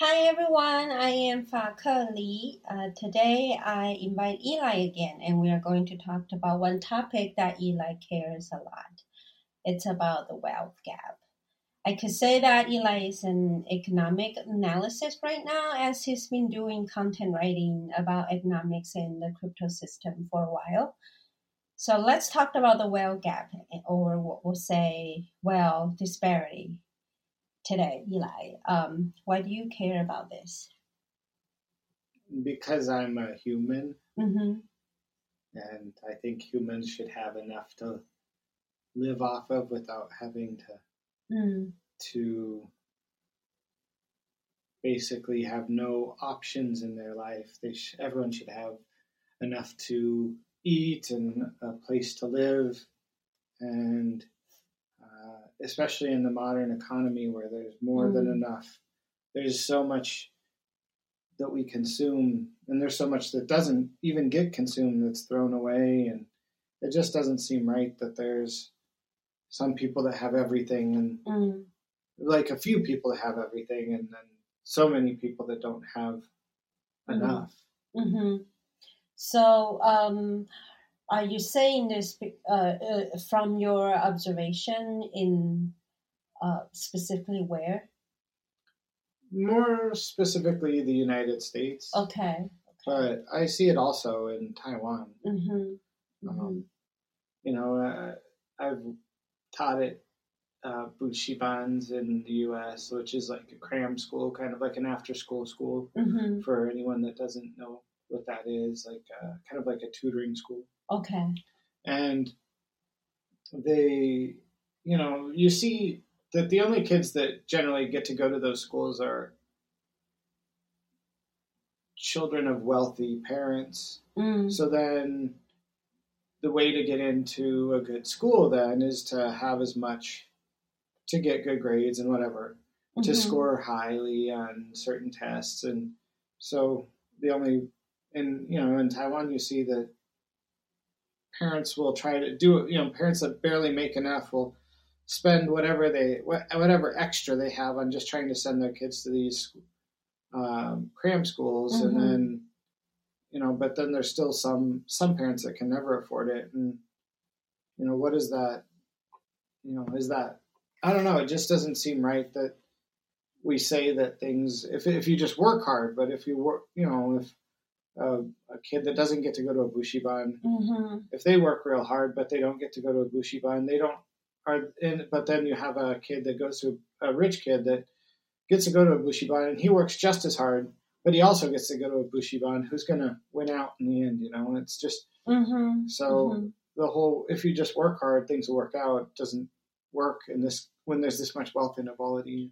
Hi everyone, I am FaKeLi. Uh, today I invite Eli again, and we are going to talk about one topic that Eli cares a lot. It's about the wealth gap. I could say that Eli is an economic analysis right now, as he's been doing content writing about economics and the crypto system for a while. So let's talk about the wealth gap, or what we'll say, wealth disparity today, Eli. Um, why do you care about this? Because I'm a human, Mm-hmm. and I think humans should have enough to live off of without having to Mm. to basically have no options in their life. They sh- everyone should have enough to eat and a place to live, and especially in the modern economy where there's more than Mm. enough. There's so much that we consume, and there's so much that doesn't even get consumed that's thrown away, and it just doesn't seem right that there's some people that have everything and Mm. like a few people that have everything and then so many people that don't have Mhm. enough. Mm-hmm. So, um, are you saying this uh, uh, from your observation in uh, specifically where? More specifically, the United States, Okay. but I see it also in Taiwan. Mm-hmm. Um, you know, uh, I've taught at uh, Bushibans in the U.S., which is like a cram school, kind of like an after-school school Mm-hmm. for anyone that doesn't know what that is, like uh, kind of like a tutoring school. Okay. and they you know you see that the only kids that generally get to go to those schools are children of wealthy parents Mm. so then the way to get into a good school then is to have as much to get good grades and whatever to Mhm. score highly on certain tests and so the only and you know in taiwan you see that parents will try to do it you know parents that barely make enough will spend whatever they whatever extra they have on just trying to send their kids to these um, cram schools Mhm. and then you know but then there's still some some parents that can never afford it and you know what is that you know is that i don't know it just doesn't seem right that we say that things if if you just work hard but if you work you know if uh, a kid that doesn't get to go to a bushiban Mhm. if they work real hard but they don't get to go to a bushiban they don't are in but then you have a kid that goes to a rich kid that gets to go to a bushiban and he works just as hard but he also gets to go to a bushiban who's going to win out in the end you know it's just Mhm. so Mhm. the whole if you just work hard things will work out doesn't work in this when there's this much wealth inequality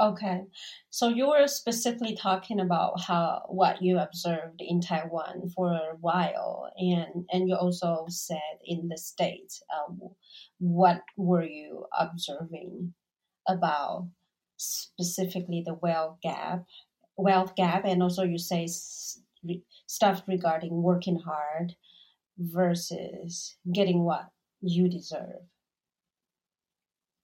Okay, so you were specifically talking about how what you observed in Taiwan for a while, and and you also said in the states. Uh, what were you observing about specifically the wealth gap, wealth gap, and also you say stuff regarding working hard versus getting what you deserve.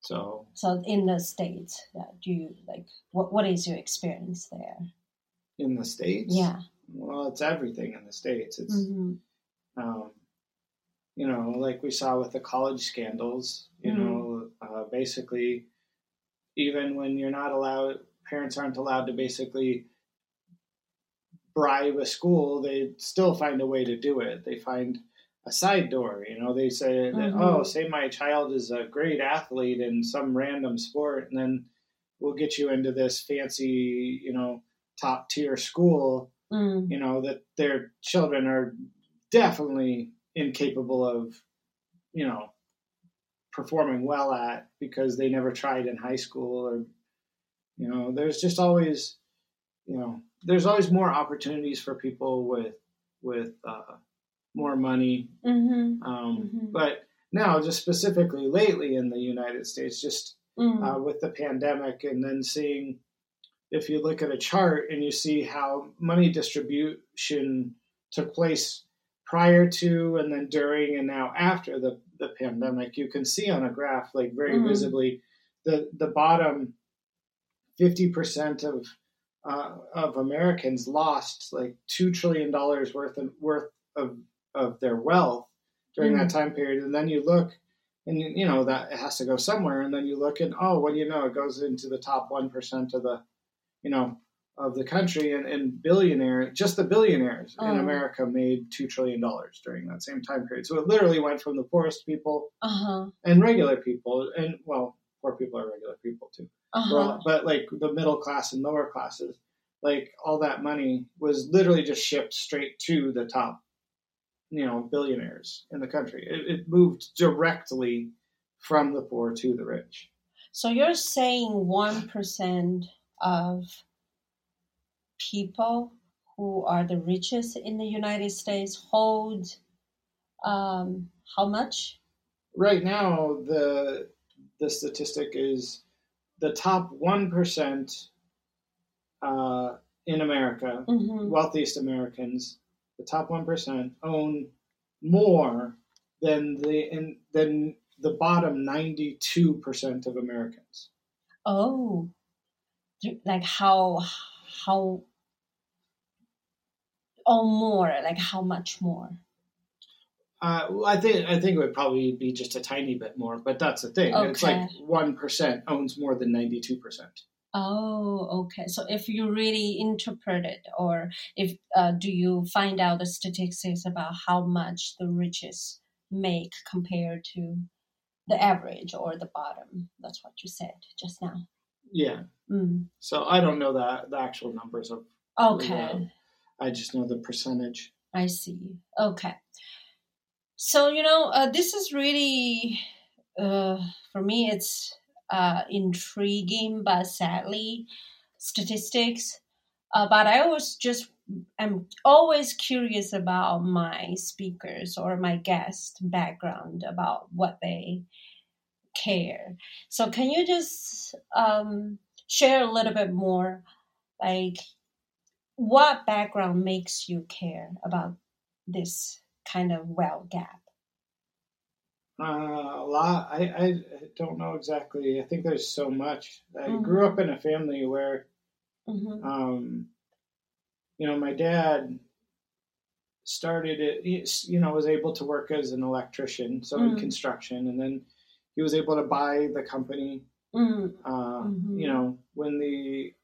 So So in the states, do you like what? What is your experience there? in the states Yeah. well it's everything in the states it's hmm um, you know, like we saw with the college scandals, you Mhm. know, uh, basically, even when you're not allowed, parents aren't allowed to basically bribe a school, they still find a way to do it. They find a side door, you know, they say that, Mhm. oh, say my child is a great athlete in some random sport, and then we'll get you into this fancy, you know, top tier school Mm. you know that their children are definitely incapable of you know performing well at because they never tried in high school or you know there's just always you know there's always more opportunities for people with with uh, more money hmm um, Mhm. but now just specifically lately in the united states just Mm. uh, with the pandemic, and then seeing if you look at a chart and you see how money distribution took place prior to and then during and now after the, the pandemic, you can see on a graph like very Mhm. visibly the the bottom fifty percent of uh, of Americans lost like two trillion dollars worth of worth of of their wealth during that time period, and then you look, and you know that it has to go somewhere, and then you look and oh, what do you know? It goes into the top one percent of the, you know, of the country, and, and billionaire, just the billionaires in Oh. America made two trillion dollars during that same time period. So it literally went from the poorest people Uh huh. and regular people, and well, poor people are regular people too. Uh-huh. all- but like the middle class and lower classes, like all that money was literally just shipped straight to the top, you know, billionaires in the country. It, it moved directly from the poor to the rich. So you're saying one percent of people who are the richest in the United States hold um, how much? Right now, the the statistic is the top one percent uh, in America Mm-hmm. wealthiest Americans, the top one percent, own more than the in, than the bottom ninety two percent of Americans. Oh, like how how? Oh, more like how much more? Uh, I think I think it would probably be just a tiny bit more, but that's the thing. It's like one percent owns more than ninety two percent. Oh, okay. So if you really interpret it, or if uh, do you find out the statistics about how much the richest make compared to the average or the bottom? That's what you said just now. Yeah. Mm. So I don't know the the actual numbers of. Okay, I just know the percentage. I see. Okay. So you know, uh, this is really uh, for me. It's uh, intriguing, but sadly, statistics. Uh, but I was just I'm always curious about my speakers or my guest background about what they care. So can you just um, share a little bit more, like what background makes you care about this kind of wealth gap? Uh, a lot. I, I don't know exactly. I think there's so much. I Mhm. grew up in a family where hmm um, you know, my dad started it, you know, was able to work as an electrician, so in Mm. construction, and then he was able to buy the company, Mm, uh, Mhm. you know, when the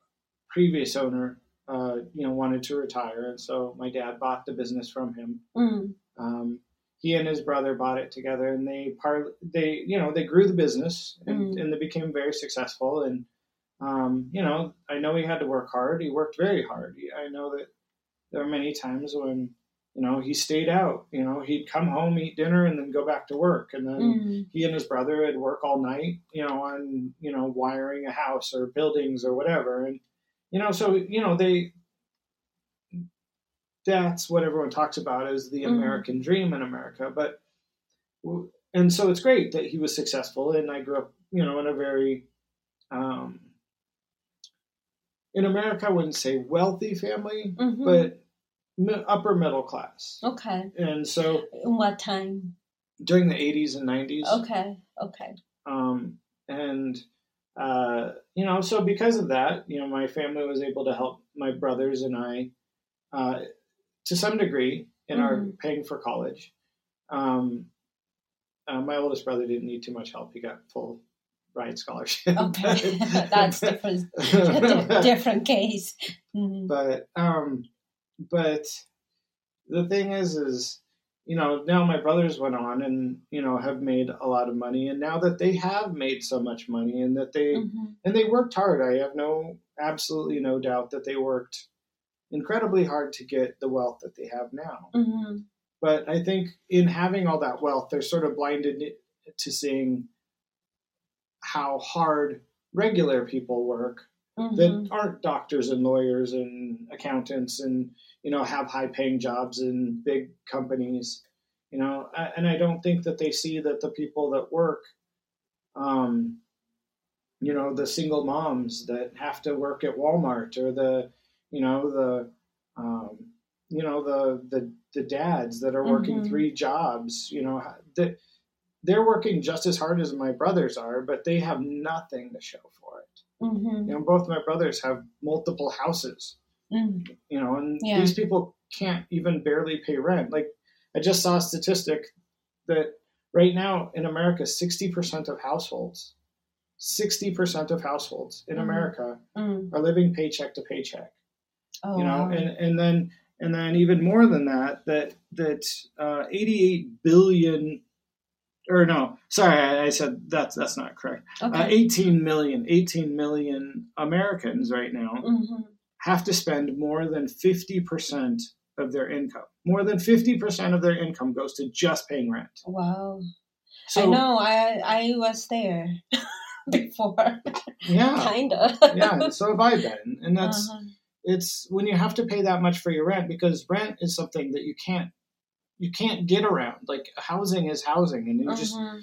previous owner, uh, you know, wanted to retire. And so my dad bought the business from him. mm, Um, he and his brother bought it together and they part, they, you know, they grew the business and, Mm. and they became very successful. And, um, you know, I know he had to work hard. He worked very hard. He- I know that there were many times when, you know, he stayed out, you know, he'd come home, eat dinner and then go back to work. And then mm, he and his brother would work all night, you know, on, you know, wiring a house or buildings or whatever. And, you know, so, you know, they, that's what everyone talks about as the Mhm. American dream in America. But, and so it's great that he was successful. And I grew up, you know, in a very, um, in America, I wouldn't say wealthy family, mhm. but mi- upper middle class. okay. And so In what time? during the 80s and 90s, Okay. Okay. um, and uh, you know, so because of that, you know, my family was able to help my brothers and I uh, to some degree in our Mhm. paying for college. Um, uh, my oldest brother didn't need too much help; he got full ride scholarship. Okay. That's different. different case. Mhm. but um, but the thing is, is you know now my brothers went on and you know have made a lot of money, and now that they have made so much money and that they Mhm. and they worked hard. I have no absolutely no doubt that they worked incredibly hard to get the wealth that they have now. Mhm. But I think in having all that wealth, they're sort of blinded to seeing how hard regular people work Mhm. that aren't doctors and lawyers and accountants and you know have high paying jobs in big companies you know and i don't think that they see that the people that work um you know the single moms that have to work at walmart or the you know the um you know the the the dads that are working Mhm. three jobs you know that they're working just as hard as my brothers are but they have nothing to show for it Mm-hmm. You know, both my brothers have multiple houses. Mm. You know, and Yeah. these people can't even barely pay rent. Like I just saw a statistic that right now in America, sixty percent of households, sixty percent of households in Mhm. America Mm. are living paycheck to paycheck. Oh, you know, wow. and and then and then even more than that, that that uh, 88 billion, or no, sorry, I, I said that's that's not correct. Uh, 18 million, 18 million Americans right now hmm have to spend more than 50 percent of their income. More than 50 percent of their income goes to just paying rent. Wow. So I know. I I was there before, yeah, kind of. yeah. So have I been, and that's Uh-huh. It's when you have to pay that much for your rent because rent is something that you can't you can't get around like housing is housing and you just Mhm.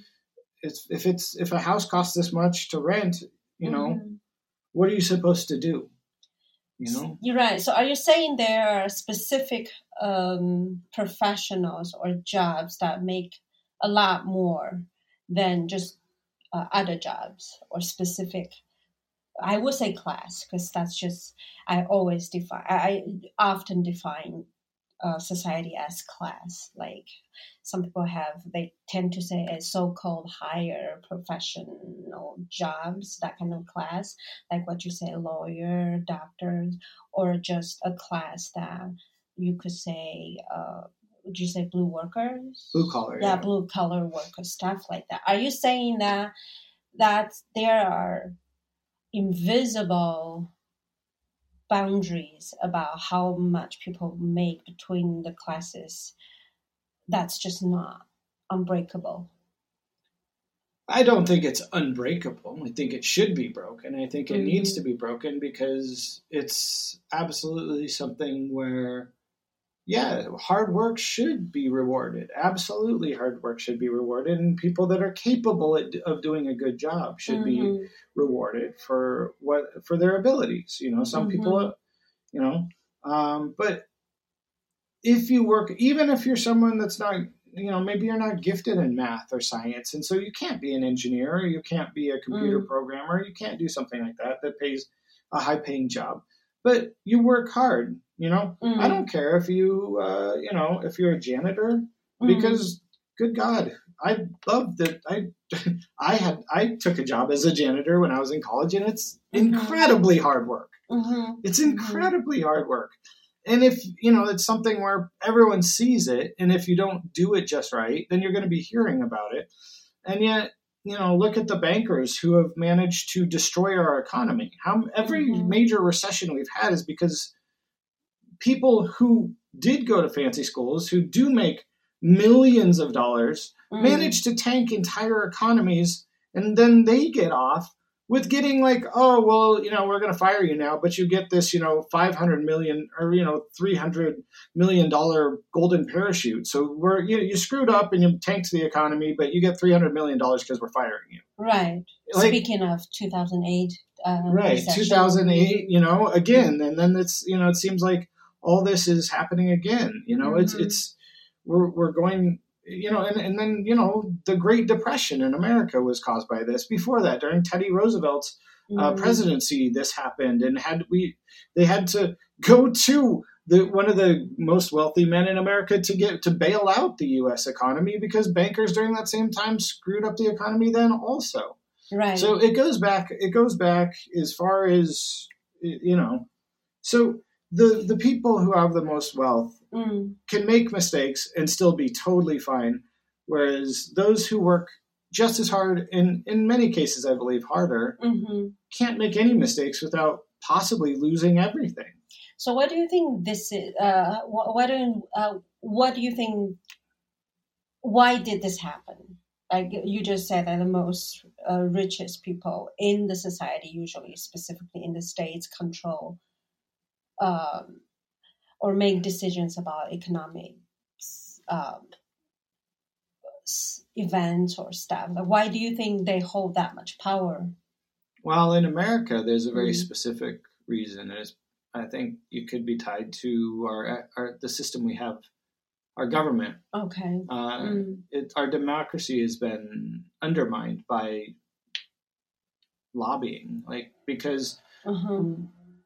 it's if it's if a house costs this much to rent you know Mhm. what are you supposed to do you know You're right. So, are you saying there are specific um, professionals or jobs that make a lot more than just uh, other jobs or specific? I would say class because that's just I always define. I often define uh, society as class. Like some people have, they tend to say a so-called higher professional jobs, that kind of class, like what you say, lawyer, doctors, or just a class that you could say, uh, would you say blue workers? blue collar yeah, blue collar workers, stuff like that. Are you saying that that there are invisible boundaries about how much people make between the classes? That's just not unbreakable. i don't think it's unbreakable i think it should be broken i think it Mhm. needs to be broken because it's absolutely something where yeah hard work should be rewarded absolutely hard work should be rewarded and people that are capable at, of doing a good job should be Mhm. rewarded for what for their abilities. You know, some people, you know, um, but if you work, even if you're someone that's not, you know, maybe you're not gifted in math or science, and so you can't be an engineer, or you can't be a computer Mm. programmer, you can't do something like that that pays a high-paying job, but you work hard. You know, I Mhm. don't care if you, uh, you know, if you're a janitor, Mhm. because good God, I love that I I had I took a job as a janitor when I was in college, and it's Mhm. incredibly hard work. Mhm. It's incredibly hard work, and if you know it's something where everyone sees it, and if you don't do it just right, then you're going to be hearing about it, and yet. You know, look at the bankers who have managed to destroy our economy. How every Mhm. major recession we've had is because people who did go to fancy schools, who do make millions of dollars, Mhm. manage to tank entire economies, and then they get off with getting like, oh well, you know, we're going to fire you now, but you get this, you know, five hundred million or you know, three hundred million dollar golden parachute. So we're you, you screwed up and you tanked the economy, but you get three hundred million dollars because we're firing you. Right. Like- Speaking of 2008. Uh, right recession. 2008 you know again and then it's you know it seems like all this is happening again you know it's Mhm. it's we're, we're going you know and, and then you know the great depression in america was caused by this before that during teddy roosevelt's uh, Mhm. presidency this happened and had we they had to go to the one of the most wealthy men in america to get to bail out the us economy because bankers during that same time screwed up the economy then also Right. so it goes back. It goes back as far as you know. So the the people who have the most wealth Mm. can make mistakes and still be totally fine, whereas those who work just as hard, in in many cases, I believe harder, hmm can't make any mistakes without possibly losing everything. So, what do you think this is? Uh, what, what, do, uh, what do you think? Why did this happen? Like you just said that the most uh, richest people in the society, usually specifically in the states, control um, or make decisions about economic um, events or stuff. Why do you think they hold that much power? Well, in America, there's a very Mm. specific reason, and I think it could be tied to our, our the system we have, our government. Okay. Uh, Mm. it, our democracy has been undermined by lobbying. Like because Uh-huh.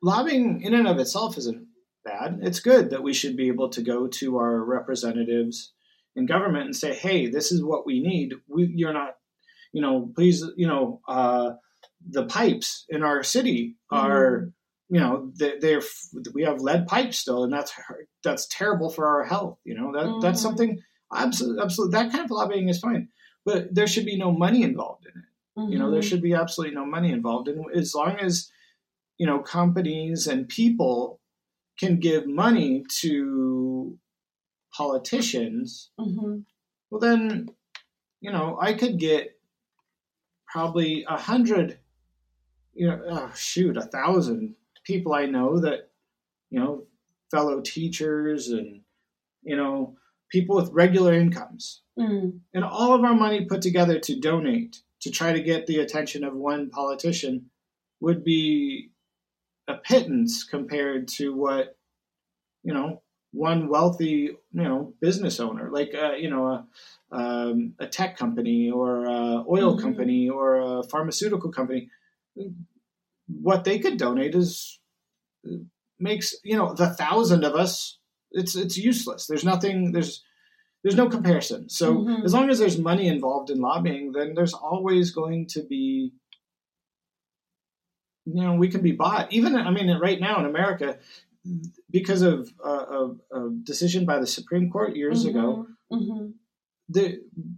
Lobbying in and of itself isn't bad. It's good that we should be able to go to our representatives in government and say, "Hey, this is what we need. We, you're not, you know, please, you know, uh, the pipes in our city are, you know, they, they're we have lead pipes still, and that's that's terrible for our health. You know, that that's Mhm. something absolutely, absolutely that kind of lobbying is fine, but there should be no money involved in it. You know, there Mhm. should be absolutely no money involved. And as long as, you know, companies and people can give money to politicians, Mhm. well, then, you know, I could get probably a hundred, you know, oh, shoot, a thousand people I know that, you know, fellow teachers and, you know, people with regular incomes Mm. and all of our money put together to donate to try to get the attention of one politician would be a pittance compared to what you know one wealthy you know business owner like uh, you know a, um, a tech company or a oil Mhm. company or a pharmaceutical company what they could donate is makes you know the thousand of us it's it's useless there's nothing there's there's no comparison so Mhm. as long as there's money involved in lobbying then there's always going to be you know we can be bought even i mean right now in america because of uh, a, a decision by the supreme court years ago Mhm. they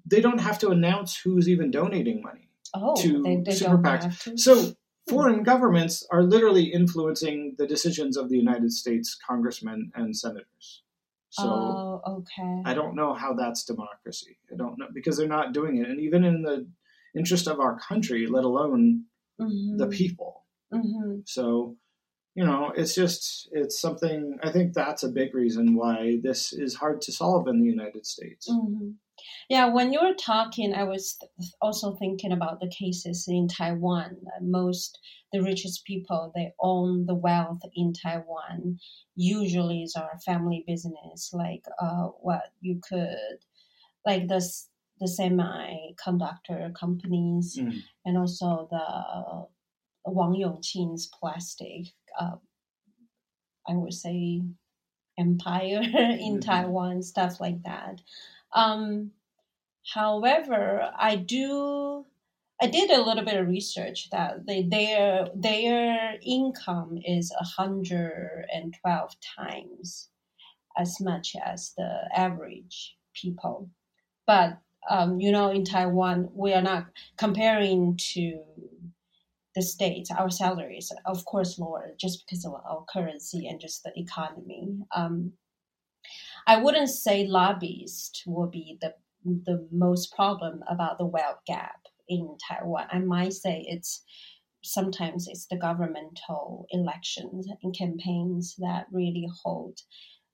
they don't have to announce who's even donating money Oh, to they, they super don't PACs. So foreign governments are literally influencing the decisions of the United States congressmen and senators. So oh, okay. I don't know how that's democracy. I don't know because they're not doing it, and even in the interest of our country, let alone Mhm. the people. Mhm. So you know, it's just it's something. I think that's a big reason why this is hard to solve in the United States. Mhm. Yeah, when you were talking, I was also thinking about the cases in Taiwan. Most the richest people they own the wealth in Taiwan. Usually, is our family business. Like, uh, what you could, like the the semiconductor companies, Mm. and also the Wang Yongqing's plastic. Uh, I would say empire in Mhm. Taiwan, stuff like that. Um, however, I do. I did a little bit of research that they, their their income is hundred and twelve times as much as the average people, but um, you know, in Taiwan, we are not comparing to the states. Our salaries, of course, lower just because of our currency and just the economy. Um, I wouldn't say lobbyists will be the the most problem about the wealth gap in Taiwan. I might say it's sometimes it's the governmental elections and campaigns that really hold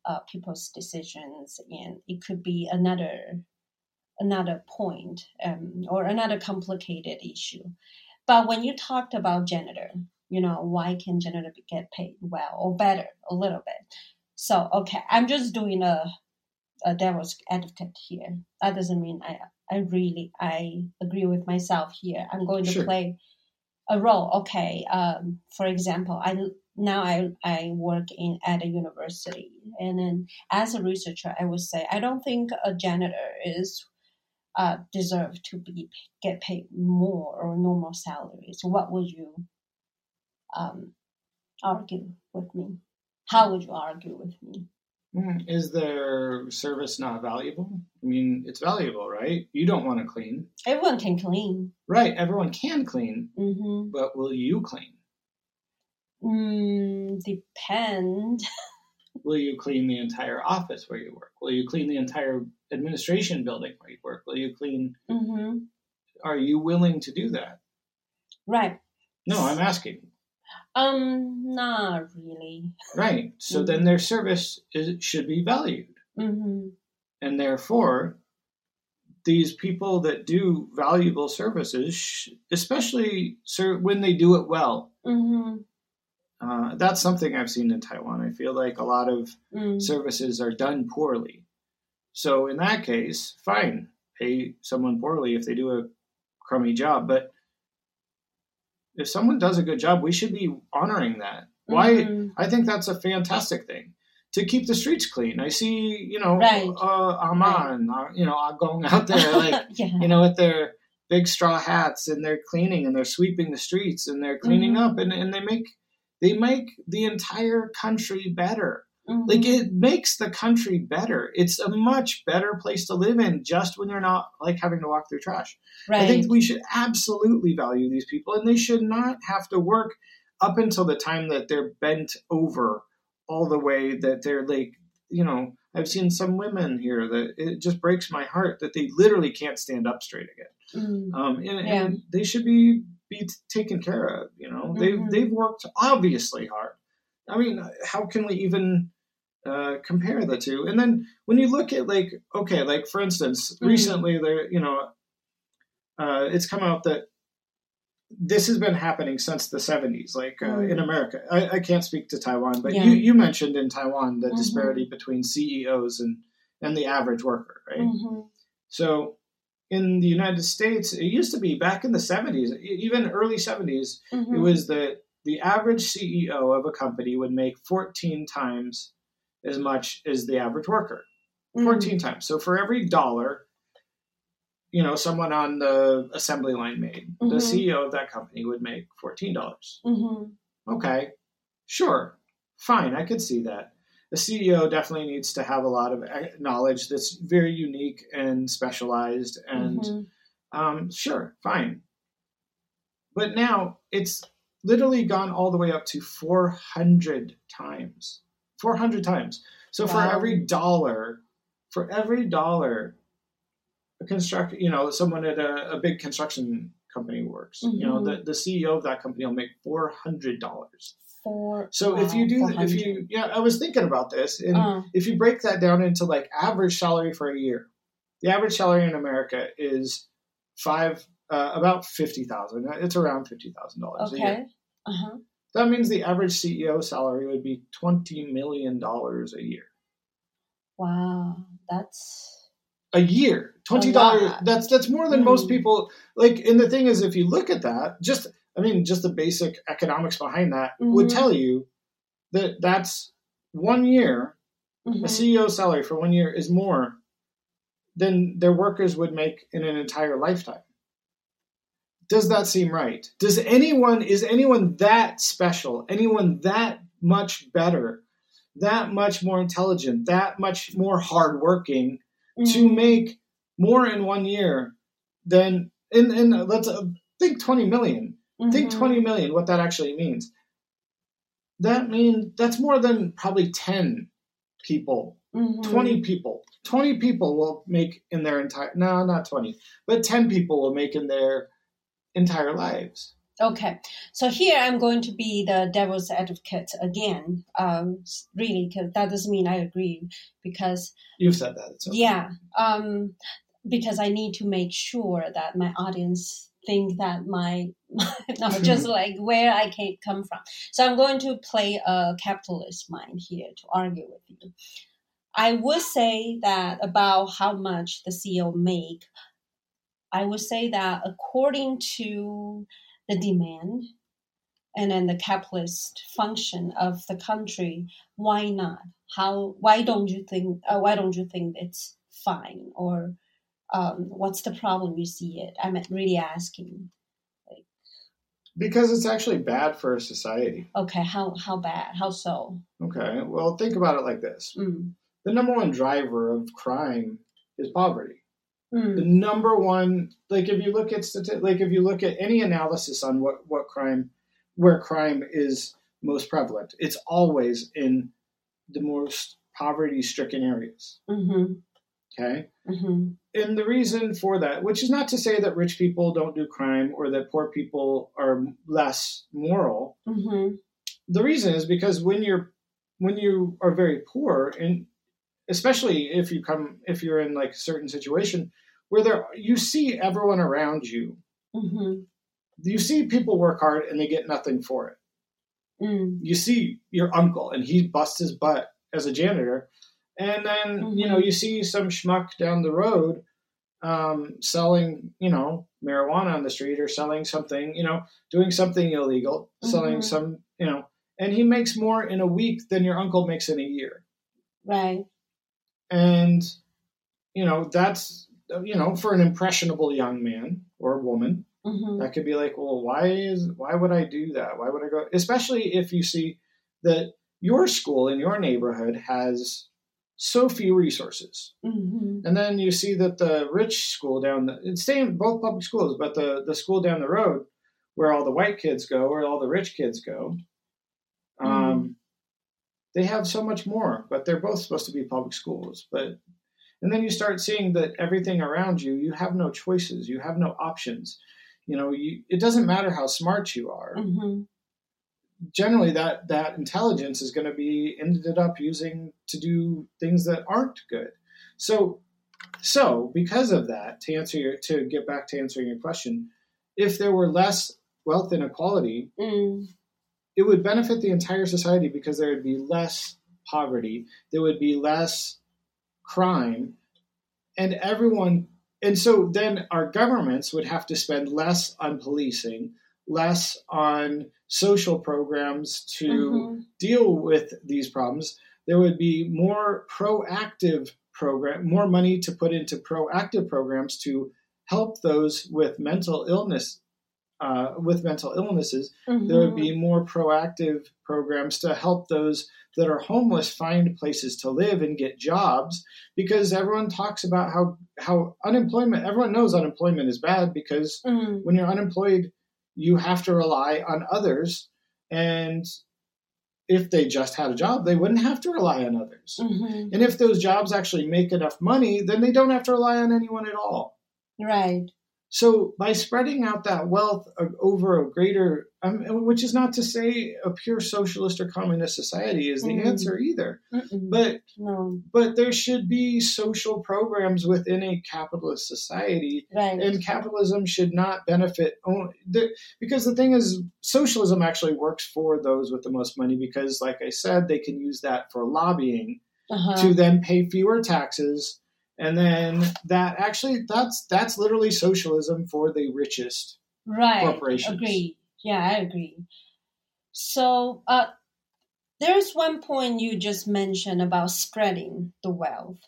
uh, people's decisions, and it could be another another point um, or another complicated issue. But when you talked about janitor, you know, why can janitor get paid well or better a little bit? So okay, I'm just doing a, a devil's advocate here. That doesn't mean I I really I agree with myself here. I'm going to Sure. play a role. Okay, um, for example, I now I I work in at a university, and then as a researcher, I would say I don't think a janitor is uh, deserve to be get paid more or normal salaries. What would you um, argue with me? How would you argue with me? Mm, Is their service not valuable? I mean, it's valuable, right? You don't want to clean. Everyone can clean. Right, everyone can clean, Mm-hmm. but will you clean? Mm, depend. Will you clean the entire office where you work? Will you clean the entire administration building where you work? Will you clean? Mm-hmm. Are you willing to do that? Right. No, I'm asking. Um, not really. Right. So Mhm. then their service is, should be valued. Mm-hmm. And therefore, these people that do valuable services, especially when they do it well, Mm-hmm. Uh, that's something I've seen in Taiwan. I feel like a lot of Mm. services are done poorly. So in that case, fine, pay someone poorly if they do a crummy job. But if someone does a good job, we should be honoring that. Why? Mhm. I think that's a fantastic thing to keep the streets clean. I see, you know, Right. uh, Aman, uh, you know, going out there like yeah. you know, with their big straw hats and they're cleaning and they're sweeping the streets and they're cleaning Mhm. up and, and they make they make the entire country better. Mhm. Like it makes the country better. It's a much better place to live in just when you're not like having to walk through trash. right. I think we should absolutely value these people and they should not have to work up until the time that they're bent over all the way that they're like, you know, I've seen some women here that it just breaks my heart that they literally can't stand up straight again. Mm. Um, and, Yeah. and they should be be taken care of. You know, they've Mhm. they've worked obviously hard. I mean, how can we even uh, compare the two? And then when you look at like, okay, like for instance, Mhm. recently there, you know, uh, it's come out that this has been happening since the 70s like uh, in america I, I can't speak to taiwan but Yeah. you, you mentioned in taiwan the Mhm. disparity between ceos and and the average worker right Mhm. so in the United States, it used to be back in the 70s, e- even early 70s, Mhm. it was that the average CEO of a company would make 14 times as much as the average worker. Mm. 14 times. So for every dollar, you know, someone on the assembly line made, the Mhm. CEO of that company would make $14. Mhm. Okay, sure, fine, I could see that the CEO definitely needs to have a lot of eh, knowledge that's very unique and specialized. And mm-hmm. um, sure, fine. But now it's literally gone all the way up to 400 times. 400 times. So wow. for every dollar, for every dollar, a construct, you know, someone at a, a big construction company works, mm-hmm. you know, mm-hmm. the, the CEO of that company will make $400. So if you do, if you, yeah, I was thinking about this, and uh. if you break that down into like average salary for a year, the average salary in America is five, uh, about fifty thousand. Uh, it's around fifty thousand dollars okay. a year. Uh-huh. That means the average CEO salary would be twenty million dollars a year. Wow, that's a year twenty dollars that's that's more than mm. most people like and the thing is if you look at that just I mean, just the basic economics behind that would Mhm. tell you that that's one year a mhm. CEO salary for one year is more than their workers would make in an entire lifetime. Does that seem right? Does anyone is anyone that special? Anyone that much better? That much more intelligent? That much more hardworking to Mhm. make more in one year than in in let's uh, think twenty million. Think Mhm. 20 million, what that actually means. That means that's more than probably 10 people, Mhm. 20 people. 20 people will make in their entire, no, not 20, but 10 people will make in their entire lives. Okay, so here I'm going to be the devil's advocate again. Um, really, because that doesn't mean I agree. Because You've said that. Okay. yeah, um, because I need to make sure that my audience think that my no, just like where I can come from. So I'm going to play a capitalist mind here to argue with you. I would say that about how much the CEO make. I would say that according to the demand and then the capitalist function of the country, why not? How? Why don't you think? Uh, why don't you think it's fine? Or um, what's the problem you see it? I'm really asking. Because it's actually bad for a society. Okay, how how bad? How so? Okay. Well, think about it like this Mm. the number one driver of crime is poverty. the Mm. number one like if you look at stati- like if you look at any analysis on what what crime where crime is most prevalent it's always in the most poverty stricken areas Mm-hmm. okay Mm-hmm. and the reason for that which is not to say that rich people don't do crime or that poor people are less moral Mm-hmm. the reason is because when you're when you are very poor and especially if you come if you're in like a certain situation where there you see everyone around you Mm-hmm. you see people work hard and they get nothing for it Mm. you see your uncle and he busts his butt as a janitor and then you know Mhm. you see some schmuck down the road um, selling, you know, marijuana on the street or selling something, you know, doing something illegal, selling Mhm. some, you know, and he makes more in a week than your uncle makes in a year. Right. And, you know, that's, you know, for an impressionable young man or woman, hmm that could be like, well, why is, why would I do that? Why would I go? Especially if you see that your school in your neighborhood has so few resources. hmm And then you see that the rich school down the it's same both public schools, but the the school down the road where all the white kids go, where all the rich kids go, um, they have so much more. But they're both supposed to be public schools. But and then you start seeing that everything around you, you have no choices, you have no options. You know, you, it doesn't matter how smart you are. hmm Generally, that that intelligence is going to be ended up using to do things that aren't good. So, so because of that, to answer your to get back to answering your question, if there were less wealth inequality, Mm. it would benefit the entire society because there would be less poverty, there would be less crime, and everyone. And so then our governments would have to spend less on policing, less on social programs to Mhm. deal with these problems. There would be more proactive program, more money to put into proactive programs to help those with mental illness, uh, with mental illnesses there would be more proactive programs to help those that are homeless find places to live and get jobs because everyone talks about how how unemployment everyone knows unemployment is bad because Mm. when you're unemployed you have to rely on others and if they just had a job they wouldn't have to rely on others Mhm. and if those jobs actually make enough money then they don't have to rely on anyone at all Right. so by spreading out that wealth over a greater, um, which is not to say a pure socialist or communist society is the Mm. answer either, Mm-mm. but no. but there should be social programs within a capitalist society, Right. and capitalism should not benefit only the, because the thing is, socialism actually works for those with the most money because, like I said, they can use that for lobbying uh-huh. to then pay fewer taxes and then that actually that's that's literally socialism for the richest right. corporations. Agree. Yeah, I agree. So, uh, there's one point you just mentioned about spreading the wealth.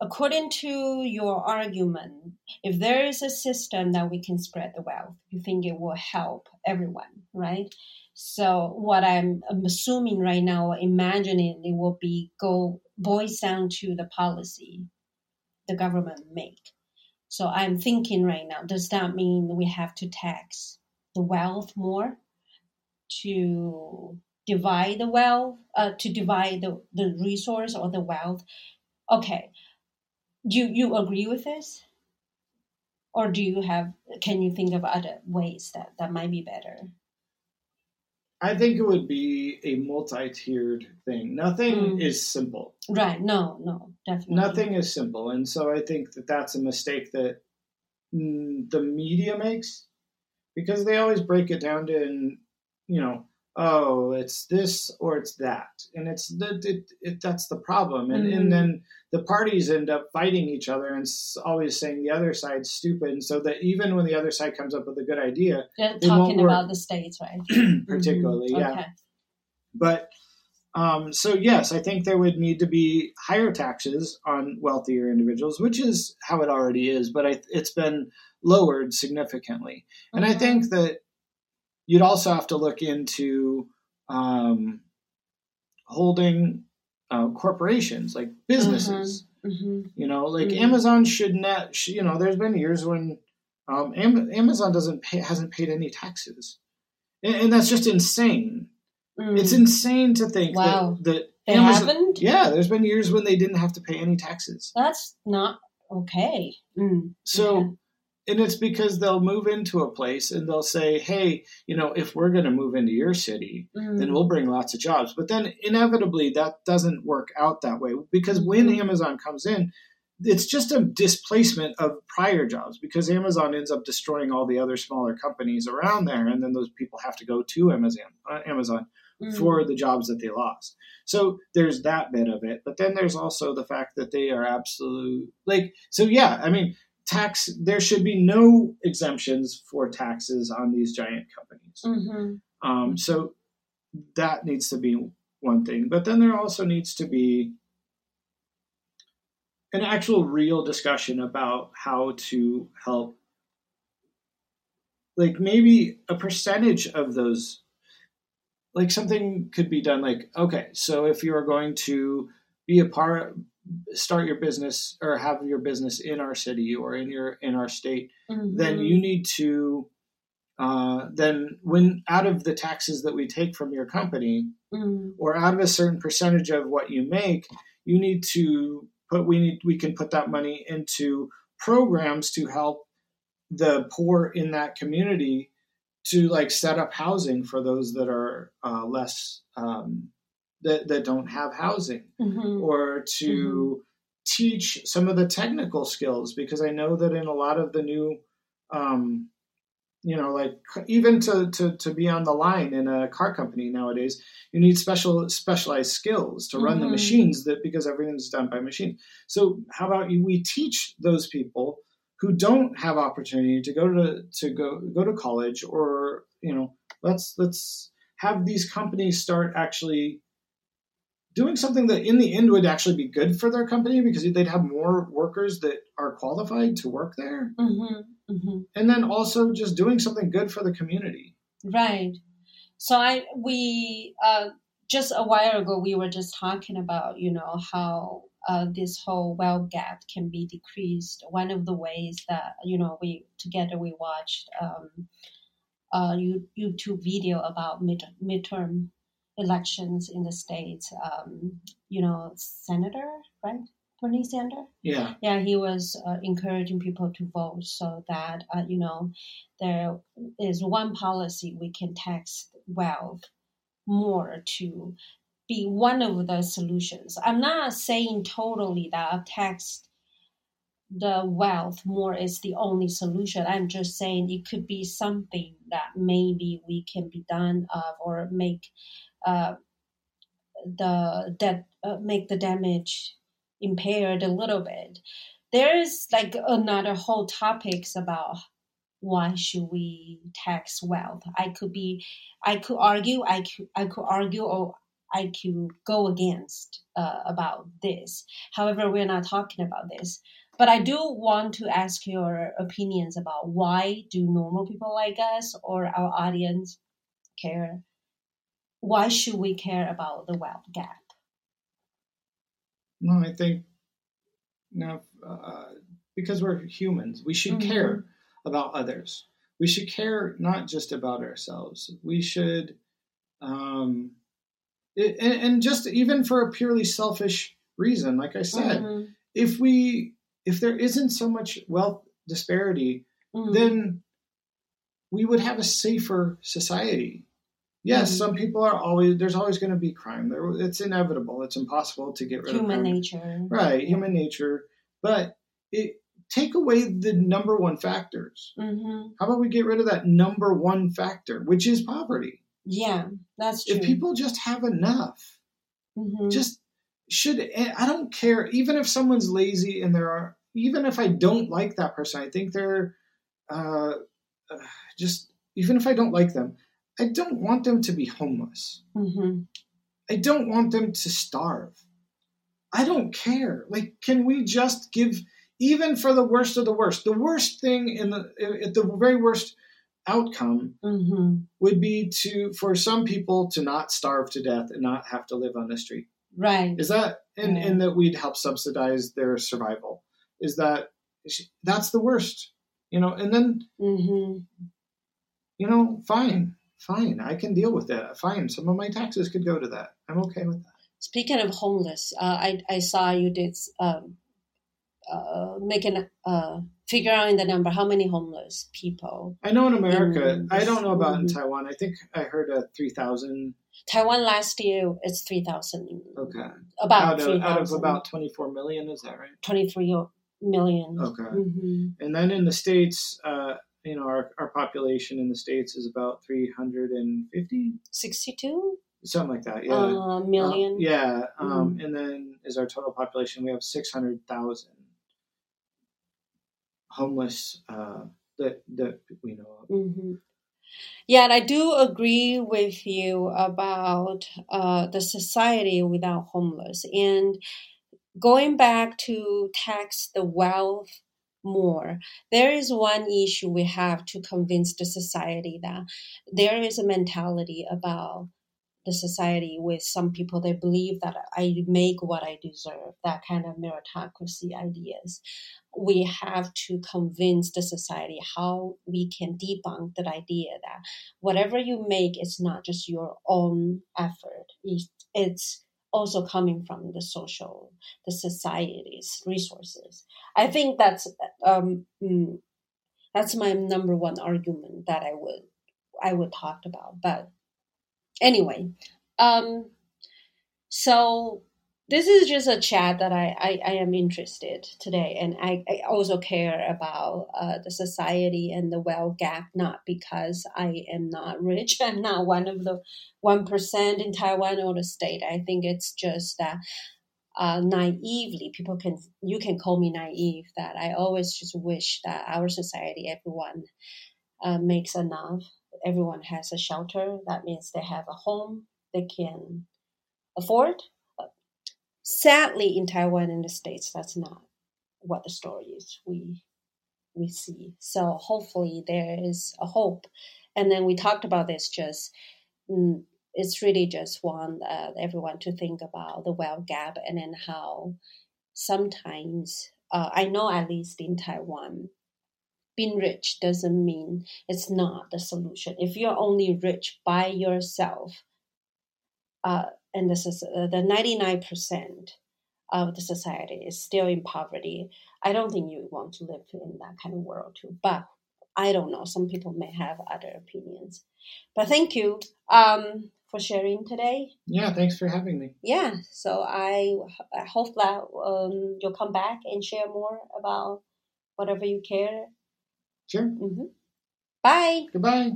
According to your argument, if there is a system that we can spread the wealth, you think it will help everyone, right? So what I'm, I'm assuming right now, imagining it will be go boils down to the policy the government make. So I'm thinking right now, does that mean we have to tax the wealth more to divide the wealth, uh, to divide the, the resource or the wealth? Okay, you you agree with this, or do you have? Can you think of other ways that that might be better? i think it would be a multi-tiered thing nothing Mm. is simple Right? No, no, definitely nothing is simple and so i think that that's a mistake that mm, the media makes because they always break it down to you know oh it's this or it's that and it's that it, it, that's the problem and, Mhm. and then the parties end up fighting each other and always saying the other side's stupid and so that even when the other side comes up with a good idea They're won't talking work. about the states, right? particularly Mhm. yeah Okay. but um, so yes, I think there would need to be higher taxes on wealthier individuals, which is how it already is, but I, it's been lowered significantly. And I Mhm. think that you'd also have to look into um, holding uh, corporations like businesses. Mhm. You know, like Mhm. Amazon should not. You know, there's been years when um, Am- Amazon doesn't pay, hasn't paid any taxes, and, and that's just insane. Mm. It's insane to think Wow. that, that They Amazon. haven't. Yeah, there's been years when they didn't have to pay any taxes. That's not okay. Mm. So, Okay. And it's because they'll move into a place and they'll say, "Hey, you know, if we're going to move into your city, Mm. then we'll bring lots of jobs." But then inevitably that doesn't work out that way because when Mhm. Amazon comes in, it's just a displacement of prior jobs because Amazon ends up destroying all the other smaller companies around there, and then those people have to go to Amazon. Uh, Amazon. Mm. for the jobs that they lost. So there's that bit of it. But then there's also the fact that they are absolute like so yeah, I mean, tax there should be no exemptions for taxes on these giant companies. Mm-hmm. Um, so that needs to be one thing. But then there also needs to be an actual real discussion about how to help like maybe a percentage of those like something could be done like okay so if you're going to be a part start your business or have your business in our city or in your in our state Mm-hmm. then you need to uh, then when out of the taxes that we take from your company Mm-hmm. or out of a certain percentage of what you make you need to put we need we can put that money into programs to help the poor in that community to like set up housing for those that are uh, less um, that, that don't have housing Mm-hmm. or to teach some of the technical skills because I know that in a lot of the new, um, you know, like even to, to, to be on the line in a car company nowadays, you need special specialized skills to run the Mhm. machines that because everything's done by machine. So how about you, we teach those people who don't have opportunity to go to to go go to college or you know let's let's have these companies start actually doing something that in the end would actually be good for their company because they'd have more workers that are qualified to work there Mm-hmm. Mm-hmm. and then also just doing something good for the community Right. So I we uh just a while ago we were just talking about you know how uh, this whole wealth gap can be decreased. One of the ways that you know we together we watched um, a YouTube video about mid midterm elections in the states. Um, you know, senator right, Bernie Sanders yeah yeah, he was uh, encouraging people to vote so that uh, you know there is one policy we can tax wealth more to be one of the solutions. I'm not saying totally that tax the wealth more is the only solution. I'm just saying it could be something that maybe we can be done of or make uh, the that uh, make the damage impaired a little bit. There is like another whole topics about why should we tax wealth. I could be, I could argue, I could, I could argue, or I could go against uh, about this. However, we're not talking about this. But I do want to ask your opinions about why do normal people like us or our audience care? Why should we care about the wealth gap? Well, i think no uh, because we're humans we should Mhm. care about others we should care not just about ourselves we should um it, and, and just even for a purely selfish reason like i said Mhm, if we if there isn't so much wealth disparity mhm. then we would have a safer society. Yes, Mhm. some people are always there's always going to be crime. There, it's inevitable. It's impossible to get rid human of human nature. Right, human nature. But it take away the number one factors. hmm How about we get rid of that number one factor, which is poverty? Yeah, that's true. If people just have enough, Mhm. just should I don't care even if someone's lazy and there are even if I don't like that person, I think they're uh, uh, just even if I don't like them, I don't want them to be homeless. Mhm. I don't want them to starve. I don't care. Like, can we just give even for the worst of the worst? The worst thing in the at the very worst outcome Mhm. would be to for some people to not starve to death and not have to live on the street. Right. Is that and, Yeah. and that we'd help subsidize their survival? Is that that's the worst? You know, and then hmm you know, fine, fine, I can deal with that. Fine, some of my taxes could go to that. I'm okay with that. Speaking of homeless, uh, I I saw you did um, uh, making uh, figure out in the number how many homeless people. I know in America, Mm, I don't know about in. Taiwan. I think I heard a three thousand. Taiwan last year it's three thousand. Okay, About out of, out of about twenty four million. Is that right? twenty three million. Okay. hmm And then in the states, uh, you know, our, our population in the states is about three hundred and fifty, Sixty two something like that. Yeah. uh, million. Uh, yeah. Um, And then is our total population, we have 600,000. homeless uh, that that we know of. Mm-hmm. Yeah, and I do agree with you about uh, the society without homeless. And going back to tax the wealth more, there is one issue we have to convince the society that there is a mentality about the society with some people they believe that I make what I deserve, that kind of meritocracy ideas. We have to convince the society how we can debunk that idea that whatever you make is not just your own effort. It's also coming from the social, the society's resources. I think that's um, mm, that's my number one argument that I would I would talk about. But anyway, um, so this is just a chat that I, I, I am interested today, and I, I also care about uh, the society and the wealth gap, not because I am not rich. I'm not one of the one percent in Taiwan or the state. I think it's just that uh, naively people can you can call me naive that I always just wish that our society, everyone uh, makes enough everyone has a shelter. That means they have a home they can afford. Sadly, in Taiwan and the States, that's not what the story is. We we see. So hopefully there is a hope. And then we talked about this just mm, it's really just want uh, everyone to think about the wealth gap and then how sometimes uh, I know at least in Taiwan being rich doesn't mean it's not the solution. If you're only rich by yourself, uh, and this is uh, the 99% of the society is still in poverty, I don't think you want to live in that kind of world too. But I don't know. Some people may have other opinions. But thank you um, for sharing today. Yeah, thanks for having me. Yeah, so I, I hope that um, you'll come back and share more about whatever you care Sure. Mm-hmm. Bye. Goodbye.